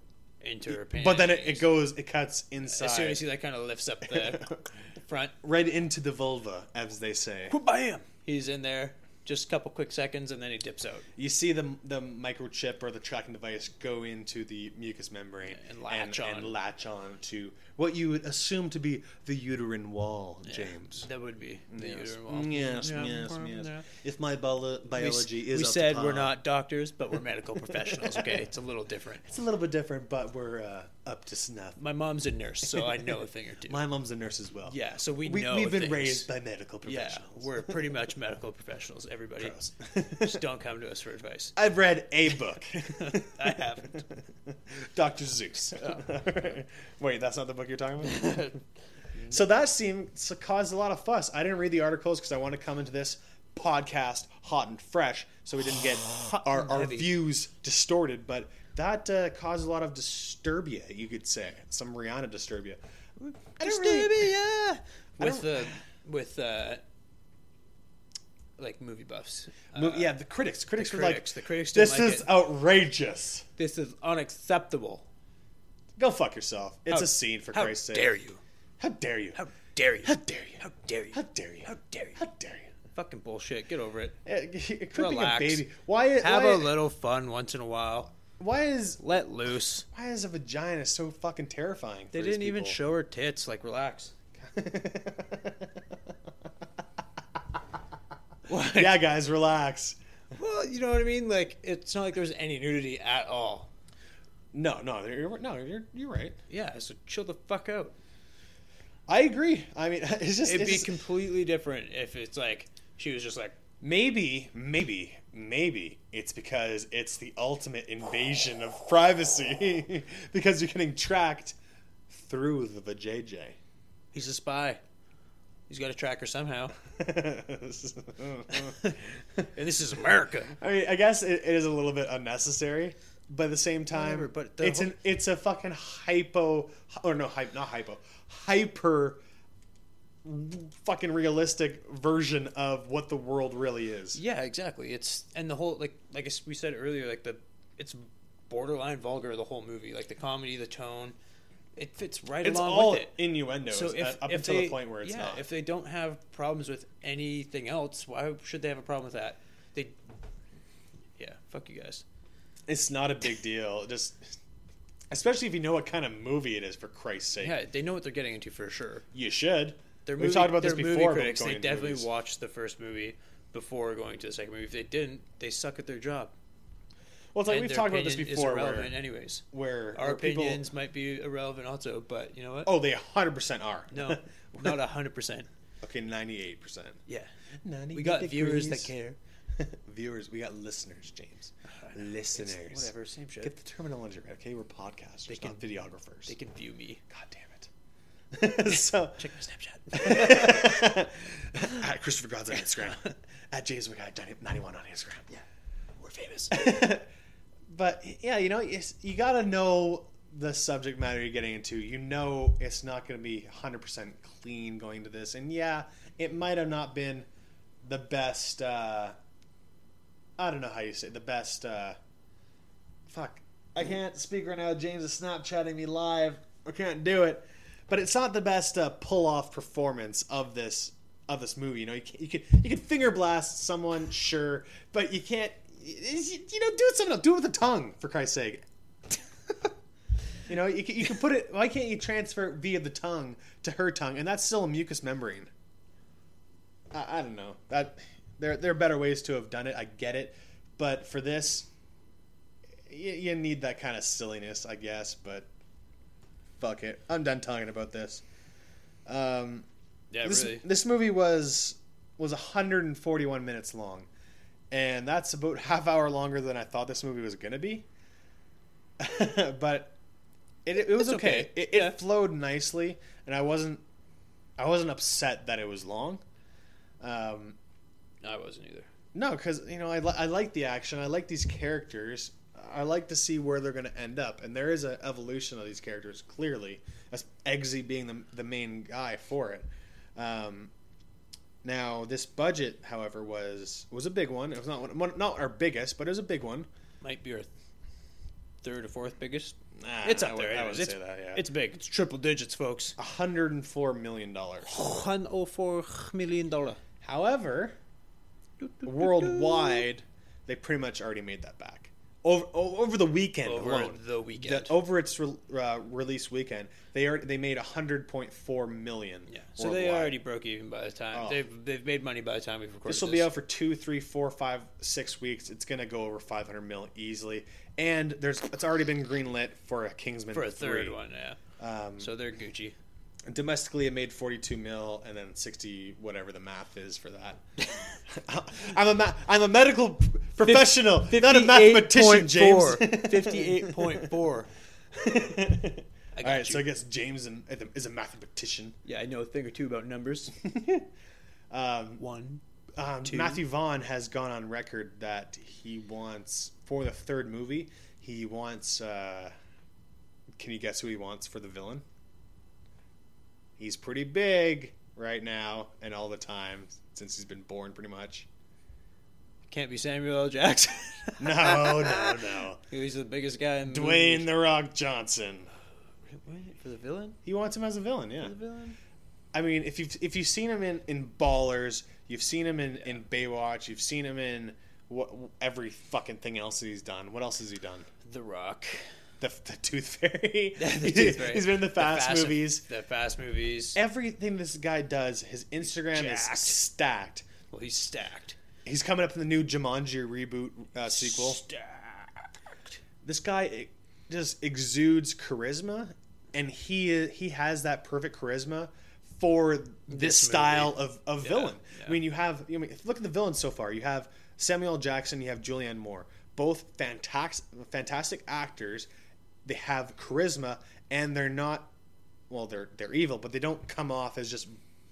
Into her pants. But then it, it goes, it cuts inside, As soon as he like kind of lifts up the front, right into the vulva, as they say. bam! He's in there. Just a couple quick seconds, and then he dips out. You see the the microchip or the tracking device go into the mucous membrane And latch and, on. latch on to what you would assume to be the uterine wall, James. That would be the Yes. uterine wall. Yes, Yeah. yes, yes. Yeah. If my bio- biology we is up to we said we're not doctors, but we're medical professionals. Okay, it's a little different. It's a little bit different, but we're uh, up to snuff. My mom's a nurse, so I know a thing or *laughs* two. My mom's a nurse as well. yeah, so we, we, know we've been things. raised by medical professionals. Yeah, we're pretty *laughs* much medical professionals. Everybody, *laughs* just don't come to us for advice. I've read a book. I haven't. Dr. Seuss. Oh. Wait, that's not the book you're talking about? so that seemed to cause a lot of fuss. I didn't read the articles because I want to come into this podcast hot and fresh so we didn't get our, our views distorted. But that uh, caused a lot of disturbia, you could say. Some Rihanna disturbia. Don't really- Disturbia! With the with uh, like movie buffs. Mo- Uh, yeah, the critics. Critics the were critics. like, the critics this like is it. outrageous. This is unacceptable. Go fuck yourself. It's How- a scene, for Christ's sake. dare you? How dare you? How dare you? How dare you? How dare you? How dare you? How dare you? How dare you? Fucking bullshit. Get over it. It, *laughs* it could Relax. be a baby. Why? Have why, a little fun once in a while. Why is Let loose. why is a vagina so fucking terrifying? They didn't even people? show her tits. Like, relax. *laughs* yeah, guys, relax. Well, you know what I mean. Like, it's not like there's any nudity at all. No, no, you're, no, you're you're right. Yeah, so chill the fuck out. I agree. I mean, *laughs* it's just It'd it's be just- completely different if it's like she was just like, maybe, maybe, maybe it's because it's the ultimate invasion of privacy *laughs* because you're getting tracked through the vajayjay. he's a spy. He's got a tracker somehow. *laughs* And this is America. I mean, I guess it, it is a little bit unnecessary, but at the same time, Whatever, but the it's whole- an it's a fucking hypo or no hype not hypo hyper fucking realistic version of what the world really is. Yeah, exactly. It's and the whole like like we said earlier, like the it's borderline vulgar. The whole movie, like the comedy, the tone, it fits right It's along all with it. innuendos So if, up if until they, the point where it's yeah, not. if they don't have problems with anything else, why should they have a problem with that? They, yeah, fuck you guys. it's not a big deal. Just especially if you know what kind of movie it is. For Christ's sake, Yeah, they know what they're getting into for sure. you should. They're We've movie, talked about this they're before. Movie about critics, they definitely movies. watched the first movie before going to the second movie. If they didn't, they suck at their job. Well, it's like And we've talked about this before. irrelevant Where, anyways. where Our where people- opinions might be irrelevant also, but you know what? oh, they hundred percent are. No, *laughs* not hundred percent. okay, ninety-eight percent. Yeah, we got viewers that care. *laughs* viewers, we got listeners, James. Listeners. It's whatever, same shit. Get the terminology right, okay? We're podcasters, They can- not videographers. They can view me. God damn it. *laughs* so, *laughs* Check my Snapchat. *laughs* at Christopher God's on Instagram. at James McKay 91 on Instagram. yeah, we're famous. but yeah, you know, it's, you got to know the subject matter you're getting into. You know, it's not going to be 100% clean going to this. And yeah, it might have not been the best. Uh, I don't know how you say it, the best. Uh, fuck, I can't speak right now. James is Snapchatting me live. I can't do it. But it's not the best uh, pull off performance of this of this movie. You know, you can, you can you finger blast someone, sure, but you can't. You, know, do it something else. Do it with the tongue, for Christ's sake. *laughs* you know, you can, you can put it. Why can't you transfer via the tongue to her tongue, and that's still a mucous membrane? I, I don't know. That there there are better ways to have done it. I get it, but for this, you, you need that kind of silliness, I guess. But fuck it, I'm done talking about this. Um, yeah, this, really. this movie was was 141 minutes long, and that's about *laughs* half hour longer than I thought this movie was gonna be. *laughs* but it, it was okay. okay. It, Yeah. it flowed nicely, and I wasn't I wasn't upset that it was long. Um, I wasn't either. no, because you know I li- I like the action. I like these characters. I like to see where they're going to end up, and there is an evolution of these characters clearly. As Eggsy being the the main guy for it. Um, now this budget, however, was was a big one. It was not one, not our biggest, but it was a big one. Might be our third or fourth biggest. Nah, It's I up would- there. I would It's, say that. Yeah, it's big. It's triple digits, folks. 104 million dollars. One oh four million dollar. However, worldwide, they pretty much already made that back over over the weekend over alone. the weekend. The- over its re- uh, release weekend, they are they made 100.4 million. yeah, so they already broke even by the time Oh. they've they've made money by the time we've recorded. This will be out for two, three, four, five, six weeks. It's gonna go over 500 mil easily, and there's it's already been greenlit for a Kingsman for a third one. Yeah, Um, so they're Gucci. Domestically it made 42 mil and then 60 whatever the math is for that *laughs* i'm a ma- i'm a medical professional not a mathematician james *laughs* 58.4 *laughs* all right you. so i guess james is a- is a mathematician Yeah, I know a thing or two about numbers. um, One. um, Two. matthew vaughn has gone on record that he wants for the third movie he wants uh, can you guess who he wants for the villain he's pretty big right now and all the time since he's been born pretty much Can't be Samuel L. Jackson. *laughs* No, no, no. *laughs* He's the biggest guy in the Dwayne movie. the Rock Johnson. For the villain? He wants him as a villain, yeah. For the villain? I mean, if you've if you've seen him in, in Ballers, you've seen him in, in Baywatch, you've seen him in what every fucking thing else that he's done. What else has he done? The Rock. The, the Tooth Fairy. *laughs* The Tooth Fairy. He's been in the Fast, and- movies. The Fast movies. Everything this guy does, his Instagram is stacked. Well, he's stacked. He's coming up in the new Jumanji reboot uh, sequel. Stacked. this guy just exudes charisma and he he has that perfect charisma for this, This style movie. of, of Yeah, villain. yeah. I mean, you have you know, look at the villains so far. You have Samuel Jackson, you have Julianne Moore, both fantastic fantastic actors. They have charisma and they're not well, they're they're evil, but they don't come off as just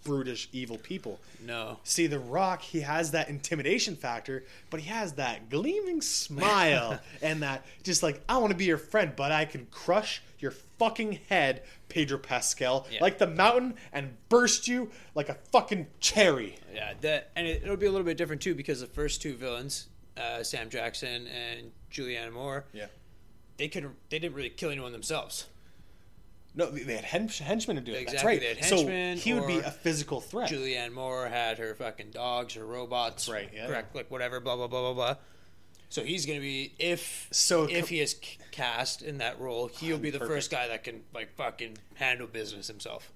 brutish evil people. No. See, The Rock, he has that intimidation factor, but he has that gleaming smile *laughs* and that just like, I want to be your friend, but I can crush your fucking head, Pedro Pascal, Yeah. like the mountain and burst you like a fucking cherry. Yeah, that and it, it'll be a little bit different too because the first two villains, uh, Sam Jackson and Julianne Moore, Yeah. They could they didn't really kill anyone themselves. No, they had hench- henchmen to do it. That's Exactly, right. they had so he would be a physical threat. Julianne Moore had her fucking dogs, her robots, That's right, yeah. correct, like whatever, blah blah blah blah blah. So he's gonna be if So if com- he is cast in that role, he'll be the Perfect. first guy that can like fucking handle business himself.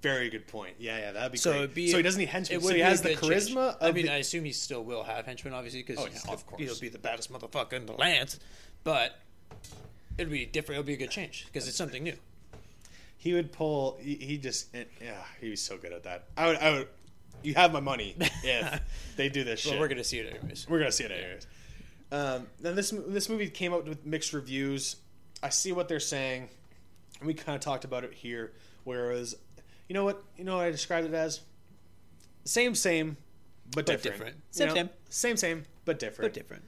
Very good point. Yeah, yeah, that'd be So great. be so he doesn't need henchmen. So he has the charisma. Of I mean, the- I assume he still will have henchmen, obviously, because Oh, yeah, of course. he'll be the baddest motherfucker in the land. But it'll be different. It'll be a good change because it's something new. he would pull. He, he just, eh, yeah, he was so good at that. I would, I would. You have my money if *laughs* they do this shit. But we're gonna see it anyways. We're gonna see it anyways. Um, then this this movie came out with mixed reviews. I see what they're saying. We kind of talked about it here, whereas, you know what, you know what I described it as same, same, but, different. different. You Same, know? same. same, same, but different. Good different.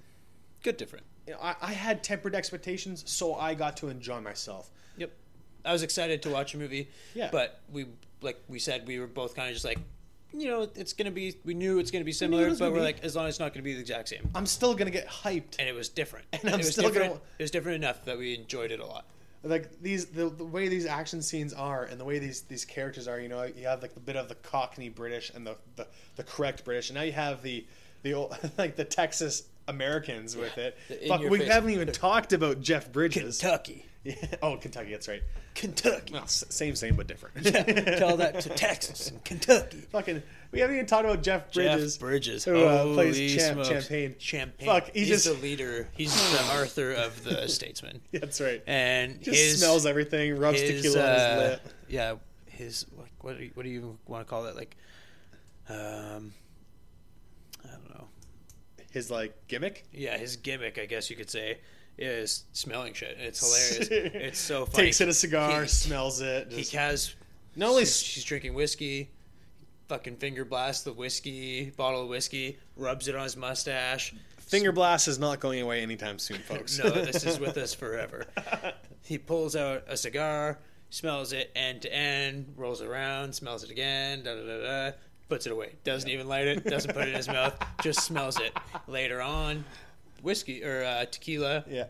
Good different. You know, I, I had tempered expectations, so I got to enjoy myself. Yep. I was excited to watch a movie. Yeah. But we, like we said, we were both kind of just like, you know, it's gonna be. We knew it's gonna be similar, but we're be. like, as long as it's not gonna be the exact same. I'm still gonna get hyped. And it was different. And I'm it was still different. gonna- It was different enough that we enjoyed it a lot. like these the, the way these action scenes are and the way these these characters are you know you have like the bit of the cockney british and the the, the correct british and now you have the the old, *laughs* like the texas americans with it Fuck, we face- haven't even talked about jeff bridges Kentucky. Yeah. oh kentucky that's right Kentucky. well, s- same same but different Tell that to Texas and Kentucky. fucking we haven't even talked about jeff bridges Jeff Bridges, who uh, Holy plays champ, smokes. champagne Champagne. Fuck, he he's just- the leader. He's the *sighs* Arthur of the statesmen. *laughs* that's right And just his smells everything rubs his, tequila on his uh, lip Yeah, his like what do you, what do you want to call it? Like, um, I don't know. His like gimmick Yeah, his gimmick, I guess you could say, is smelling shit. It's hilarious. *laughs* it's so funny. Takes in a cigar, He- smells it. He has not only she's, she's drinking whiskey, fucking finger blasts the whiskey bottle of whiskey, rubs it on his mustache. finger blast is not going away anytime soon, *laughs* folks. No, this is with us *laughs* forever. He pulls out a cigar, smells it end to end, rolls it around, smells it again, da da da da, puts it away. Doesn't even light it, doesn't put it in his mouth, just smells it. Later on, whiskey or uh, tequila, yeah.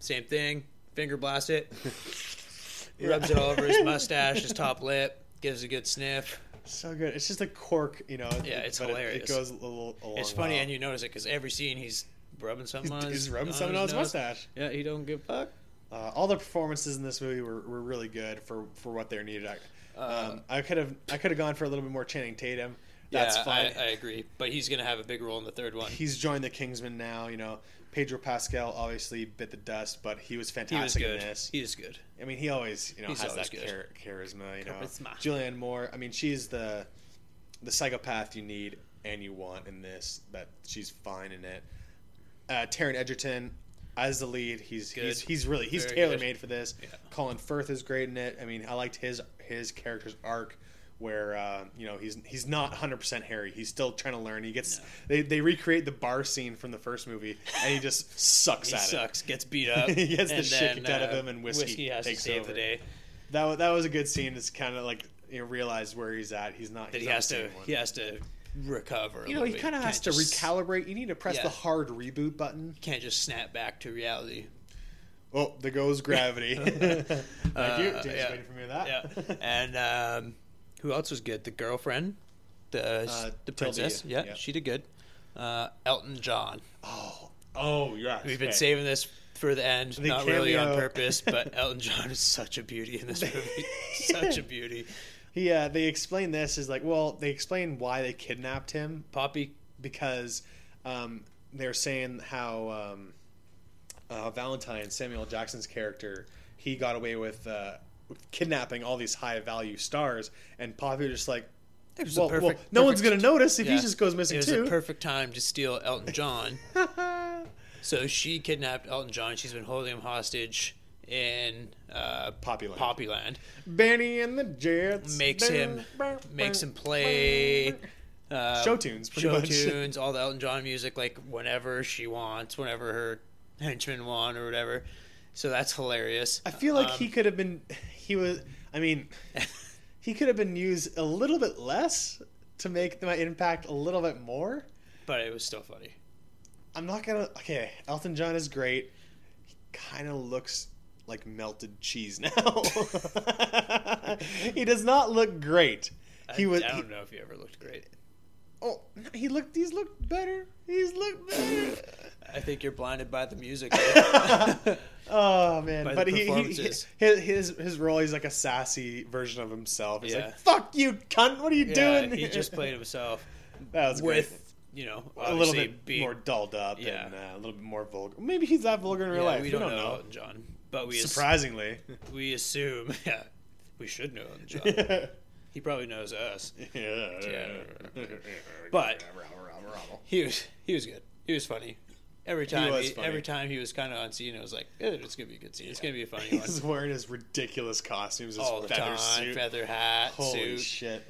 same thing. Finger blast it, *laughs* rubs it all over his mustache, his top lip, gives a good sniff. So good. It's just a cork, you know. Yeah, it's but hilarious. It, goes a little. A long It's funny, while. and you notice it because every scene he's rubbing something on he's, his, he's rubbing on something on his mustache. Yeah, he don't give a fuck. Uh, all the performances in this movie were, were really good for, for what they're needed. I, Uh, um, I could have I could have gone for a little bit more Channing Tatum. That's yeah, fine. I, I agree, but he's gonna have a big role in the third one. He's joined the Kingsman now. You know, Pedro Pascal obviously bit the dust, but he was He was fantastic good. in this. He is good. I mean, he always you know He's has that char- charisma. You know, Charisma. Julianne Moore. I mean, she's the the psychopath you need and you want in this. That she's fine in it. Uh, Taron Egerton as the lead. He's Good. he's he's really he's Very tailor good. made for this. Yeah. Colin Firth is great in it. I mean, I liked his his character's arc. Where uh, you know he's he's not 100 percent Harry. He's still trying to learn. He gets they, they recreate the bar scene from the first movie, and he just sucks He at it. sucks, gets beat *laughs* up. He gets the shit kicked out of uh, him, and whiskey has takes to save over. the day. That that was a good scene. It's kind of like you know, realize where he's at. He's not. That he's he has to one. he has to recover. You know, he kind of has to just- recalibrate. You need to press Yeah. the hard reboot button. Can't just snap back to reality. Oh, there goes gravity. *laughs* Thank you. Uh, James yeah. waiting for me with that. Yeah, and um, who else was good? The girlfriend, the Uh, the princess. yeah. Yeah, Yeah. she did good. Uh, Elton John. oh, oh, yes. We've been Okay. saving this for the end, The not really on purpose, but *laughs* Elton John is such a beauty in this movie. *laughs* *laughs* such a beauty. He, uh, they explain this is like, well, they explain why they kidnapped him Poppy, because um, they're saying how um, uh, Valentine, Samuel Jackson's character, he got away with, uh, with kidnapping all these high value stars, and Poppy was just like, it was well, perfect. well, no one's gonna notice if he just goes missing It was too. a perfect time to steal Elton *laughs* John. so she kidnapped Elton John. She's been holding him hostage in uh, Poppyland. Poppyland. Benny and the Jets Makes him makes him play uh, show tunes, show much. tunes, all the Elton John music, like whenever she wants, whenever her henchmen want, or whatever. So that's hilarious. I feel like Um, he could have been. He was. I mean, *laughs* he could have been used a little bit less to make my impact a little bit more. but it was still funny. I'm not gonna. Okay, Elton John is great. He kind of looks like melted cheese now. *laughs* he does not look great. He was. I don't know if he ever looked great. oh, he looked. He's looked better. He's looked better. I think you're blinded by the music. *laughs* *laughs* oh man, By but he, he, his his his role he's like a sassy version of himself. He's Yeah. like, "Fuck you, cunt! What are you yeah, doing?" he just played himself *laughs* that was with great. you know a little bit being- more dulled up Yeah. and uh, a little bit more vulgar. Maybe he's that vulgar in real Yeah, life. we don't, know, Elton John, but we ass- Surprisingly, we assume yeah we should know Elton John. he probably knows us. yeah. But- He was he was good. He was funny. Every time he- every time he was kind of on scene, I was like, eh, "It's gonna be a good scene. It's gonna be a funny *laughs* one." he's wearing his ridiculous costumes, his All the feather time, suit. feather hat, Holy suit, shit!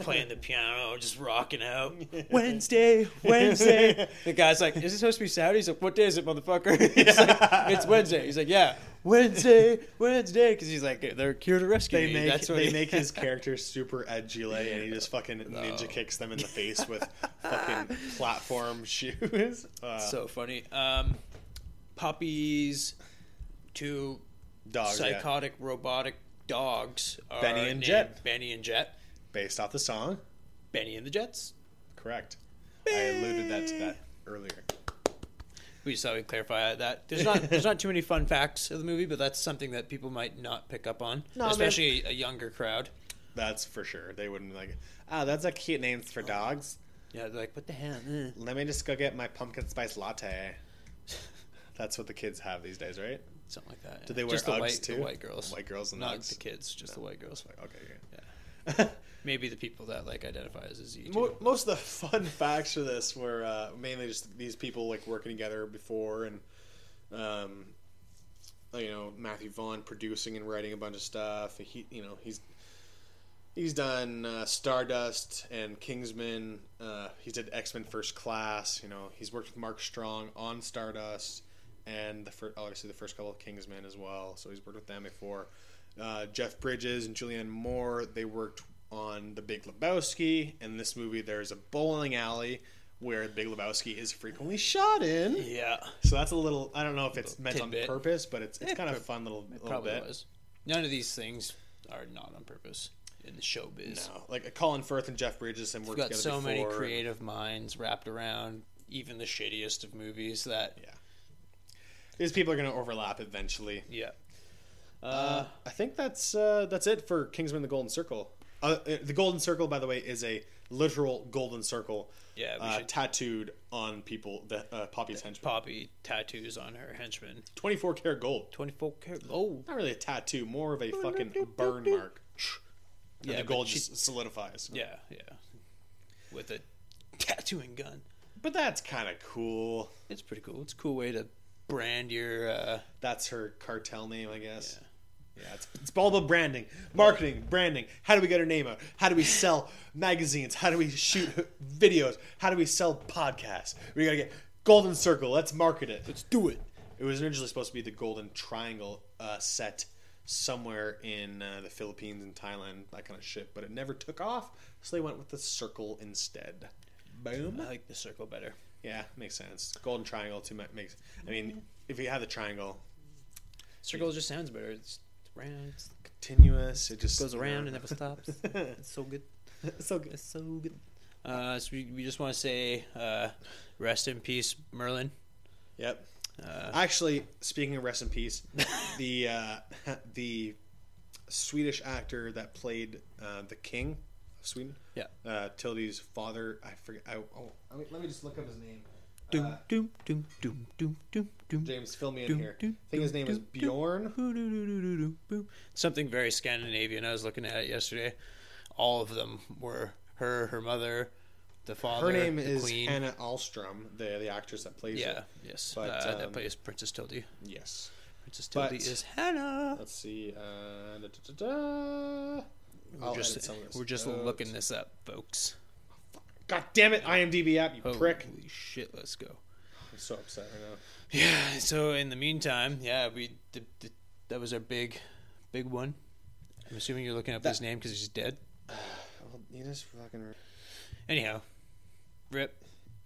Playing the piano, just rocking out. *laughs* Wednesday, Wednesday. the guy's like, "Is it supposed to be Saturday?" He's like, "What day is it, motherfucker?" *laughs* He's like, "It's Wednesday." He's like, "Yeah, Wednesday, Wednesday," because he's like, "They're here to rescue They me." make That's what they he- make his *laughs* character super edgy, like, and he just fucking ninja Oh. kicks them in the face with fucking platform shoes. Uh, so funny. Um, puppies, two dogs, yeah. psychotic robotic dogs. Benny and named Jet. Benny and Jet. Based off the song. Benny and the Jets. Correct. I alluded that to that earlier. We just thought we'd clarify that. There's not there's not too many fun facts of the movie, but that's something that people might not pick up on, No, I mean- especially a younger crowd. That's for sure. They wouldn't be like, oh, that's a cute name for dogs. Yeah, they're like, what the hell? Eh. Let me just go get my pumpkin spice latte. That's what the kids have these days, right? Something like that. Do they wear just the Uggs white, too? The white girls. White girls and not Uggs? the kids, just the white girls. Okay, okay. *laughs* Maybe the people that like identify as Z. Mo-. Most of the *laughs* fun facts for this were uh, mainly just these people like working together before, and um, you know Matthew Vaughn producing and writing a bunch of stuff. He you know he's he's done uh, Stardust and Kingsman. Uh, he did X Men First Class. You know he's worked with Mark Strong on Stardust and the fir- obviously the first couple of Kingsmen as well. So he's worked with them before. Uh, Jeff Bridges and Julianne Moore they worked on The Big Lebowski. In this movie, there's a bowling alley where The Big Lebowski is frequently shot in. Yeah, So that's a little. I don't know if it's meant tidbit. on purpose, but it's it's It kind of prob- fun little, it little probably bit. was. None of these things are not on purpose in the showbiz. No, like Colin Firth and Jeff Bridges and We've worked got together so many creative minds wrapped around even the shittiest of movies that Yeah, these people are going to overlap eventually. yeah. Uh, Uh, I think that's uh, that's it for Kingsman: The Golden Circle. Uh, uh, the Golden Circle, by the way, is a literal golden circle yeah, uh, tattooed on people. The uh, Poppy's henchman, Poppy tattoos on her henchmen. twenty four karat gold. Twenty four karat. Oh, Not really a tattoo, more of a fucking burn mark. And Yeah, the gold she- just solidifies. yeah, yeah. With a tattooing gun. But that's kind of cool. It's pretty cool. It's a cool way to brand your. Uh, That's her cartel name, I guess. Yeah. Yeah, it's, it's all about branding, marketing, branding. How do we get our name out? How do we sell magazines? How do we shoot videos? How do we sell podcasts? We gotta get Golden Circle. Let's market it. let's do it. It was originally supposed to be the Golden Triangle uh, set somewhere in uh, the Philippines and Thailand, that kind of shit, but it never took off, so they went with the circle instead. Boom. I like the circle better. Yeah, makes sense. Golden Triangle too ma- makes. I mean, if you have the triangle, Circle just sounds better. It's round. It's, continuous, it just goes around and never *laughs* stops. it's so good. so good. It's so good. Uh, so we, we just want to say, uh, rest in peace, Merlin. Yep. Uh, Actually, speaking of rest in peace, *laughs* the uh, *laughs* the Swedish actor that played uh, the king of Sweden, Yeah. uh, Tilde's father, I forget. I, oh, let me, let me just look up his name. Doom, Uh, doom, doom, doom, doom, doom, doom. James, fill me in here. doom, I think his name is doom, doom. Bjorn. Something very Scandinavian. I was looking at it yesterday. All of them were her, her mother, the father, Her name the is queen. Hanna Alström, the the actress that plays yeah, it. yes. But, uh, that um, plays Princess Tilde. Yes. Princess but- is Hannah. Let's see. Uh, da, da, da, da. I'll We're just, edit some of this we're just looking this up, folks. God damn it, IMDb app, you Holy prick! Holy shit, let's go. I'm so upset right now. Yeah. So in the meantime, yeah, we the, the, that was our big, big one. I'm assuming you're looking up That- his name because he's dead. *sighs* Well, you just fucking. Anyhow, rip.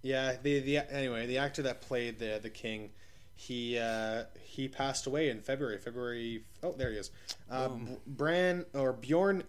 Yeah, the the anyway, the actor that played the the king, he uh, he passed away in February. February. Oh, there he is. Uh, Bran or Bjorn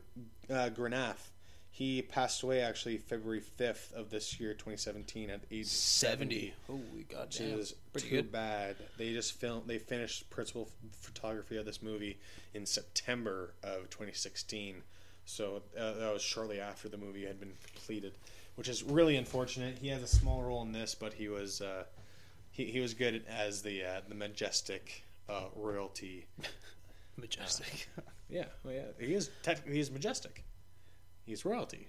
uh, Granath. He passed away actually February fifth of this year, 2017, at age 70. Seventy. Holy Which goddamn. is Pretty too good. bad. They just filmed. They finished principal photography of this movie in September of 2016. So uh, that was shortly after the movie had been completed, which is really unfortunate. He has a small role in this, but he was uh, he, he was good as the uh, the majestic uh, royalty. *laughs* Majestic. *laughs* Yeah, well, yeah, he is technically he is majestic. He's royalty.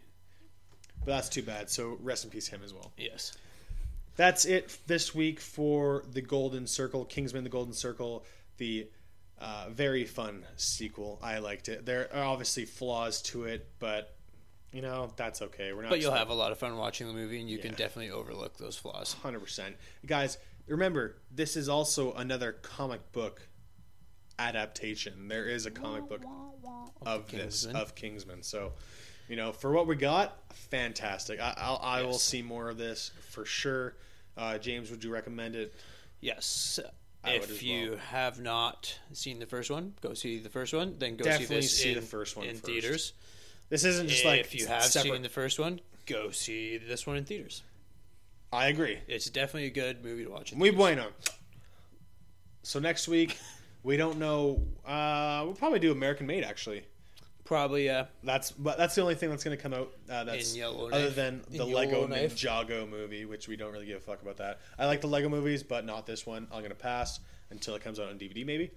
But that's too bad. So rest in peace, him as well. yes. That's it this week for the Golden Circle, Kingsman: The Golden Circle, the uh, very fun sequel. I liked it. There are obviously flaws to it, but you know that's okay. We're not. But you'll have a lot of fun watching the movie, and you can definitely overlook those flaws. hundred percent, guys. Remember, this is also another comic book adaptation. There is a comic book of this Kingsman. of Kingsman. So, you know, for what we got, fantastic. I, I'll, I will see more of this for sure. Uh, James, would you recommend it? Yes. I if you well. have not seen the first one, go see the first one. Then go Definitely see this see in, the first one in first. theaters. This isn't just like if you have separate. seen the first one, go see this one in theaters. I agree. It's definitely a good movie to watch. Muy bueno. So next week, we don't know. Uh, we'll probably do American Made. Actually, Probably, uh, that's but that's the only thing that's going to come out. Uh, that's In Yellow other than the In Lego Yellowknife. Ninjago movie, which we don't really give a fuck about that. I like the Lego movies, but not this one. I'm going to pass until it comes out on DVD. Maybe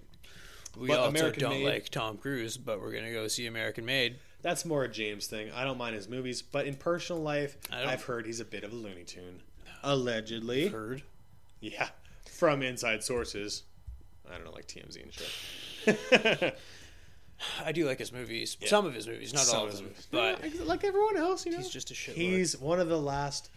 we But also American don't Made- like Tom Cruise, but we're gonna go see American Made. that's more a James thing. I don't mind his movies, but in personal life, I've heard he's a bit of a Looney Tune. Allegedly, Heard? yeah, from inside sources. I don't know, like TMZ and shit. *laughs* I do like his movies. Some of his movies, not Some all of of his them. movies. But Yeah, like everyone else, you know, he's just a shit. He's one of the last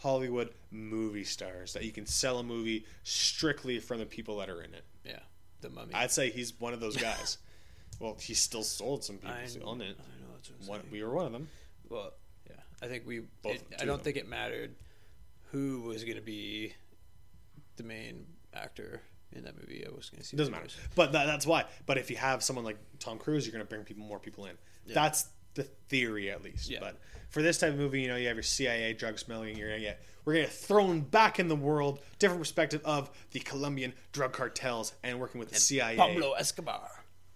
Hollywood movie stars that you can sell a movie strictly from the people that are in it. yeah, the mummy. I'd say he's one of those *laughs* guys. well, he still sold some people know- on it. I know that's what One, we were one of them. Well, yeah, I think we. Both- it- I don't think it mattered who was going to be the main actor in that movie. I was going to see. It doesn't matter. others. But that, that's why. But if you have someone like Tom Cruise, you're going to bring people, more people in. That's the theory, at least. Yeah. But for this type of movie, you know, you have your CIA drug smuggling. You're going to get we're going to get thrown back in the world, different perspective of the Colombian drug cartels and working with the CIA. Pablo Escobar.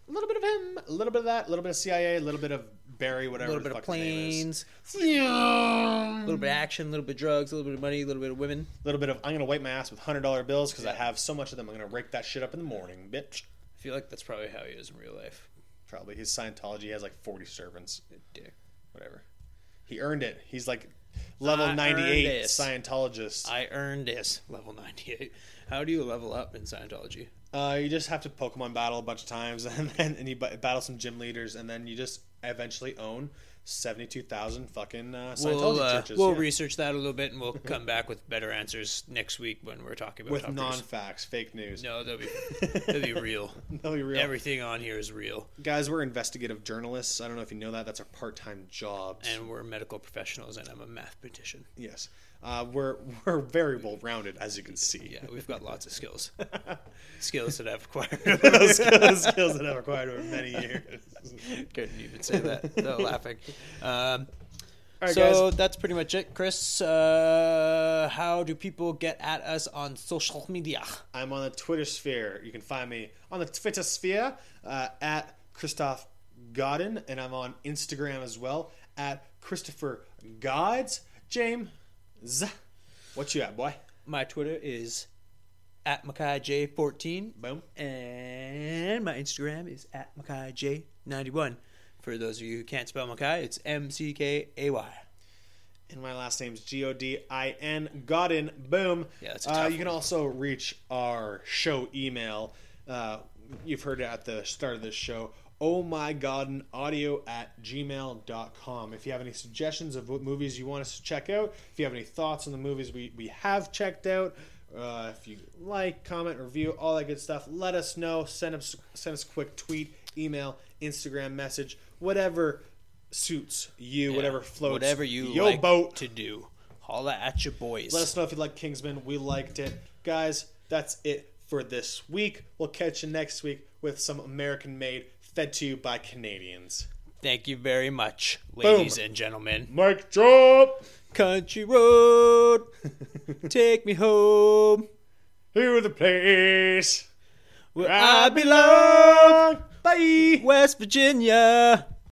A little bit of him, a little bit of that, a little bit of CIA, a little bit of Barry, A whatever. little the bit of fuck his name is. planes, a little bit of action, a little bit of drugs, a little bit of money, a little bit of women. A little bit of I'm going to wipe my ass with hundred dollar bills because I have so much of them. I'm going to rake that shit up in the morning, bitch. I feel like that's probably how he is in real life. Probably his Scientology he has like 40 servants. Dick. whatever. He earned it. He's like level I 98. Scientologist. I earned this level ninety eight. How do you level up in Scientology? Uh, you just have to Pokemon battle a bunch of times, *laughs* and then and you ba- battle some gym leaders, and then you just eventually own 72,000 fucking uh, Scientology We'll, uh, churches. we'll yeah. research that a little bit, and we'll come back with better answers next week when we're talking about with non-facts, fake news. No, they'll be *laughs* they'll be real. They'll be real. Everything on here is real, Guys, we're investigative journalists. I don't know if you know that. That's our part-time job, and we're medical professionals, and I'm a mathematician. yes, uh, we're *laughs* we're very well rounded, as you can see. Yeah, we've got lots of skills, *laughs* skills that I've acquired. *laughs* skills, skills that I've acquired over many years. Couldn't even say that without laughing. Um, right, so guys. that's pretty much it, Chris. Uh, how do people get at us on social media? I'm on the Twitter sphere. You can find me on the Twitter sphere uh, at Christoph Godin, and I'm on Instagram as well at Christopher Gods. James, what you at, boy? My Twitter is at McKayJ14, Boom. and my Instagram is at McKayJ91. For those of you who can't spell McKay, it's M C K A Y. And my last name's G O D I N Godin. Boom. Yeah, that's a uh, tough You can one. also reach our show email. Uh, you've heard it at the start of this show. Oh my Godin audio at gmail.com. If you have any suggestions of what movies you want us to check out, if you have any thoughts on the movies we, we have checked out, uh, if you like, comment, review, all that good stuff, let us know. Send us send us a quick tweet, email, Instagram message, whatever suits you, whatever floats Whatever you your like boat. to do. Holla at your boys. Let us know if you like Kingsman. We liked it. Guys, that's it for this week. We'll catch you next week with some American made, fed to you by Canadians. Thank you very much, ladies and gentlemen. Mike drop! Country road, *laughs* take me home To the place where I belong. Bye! West Virginia.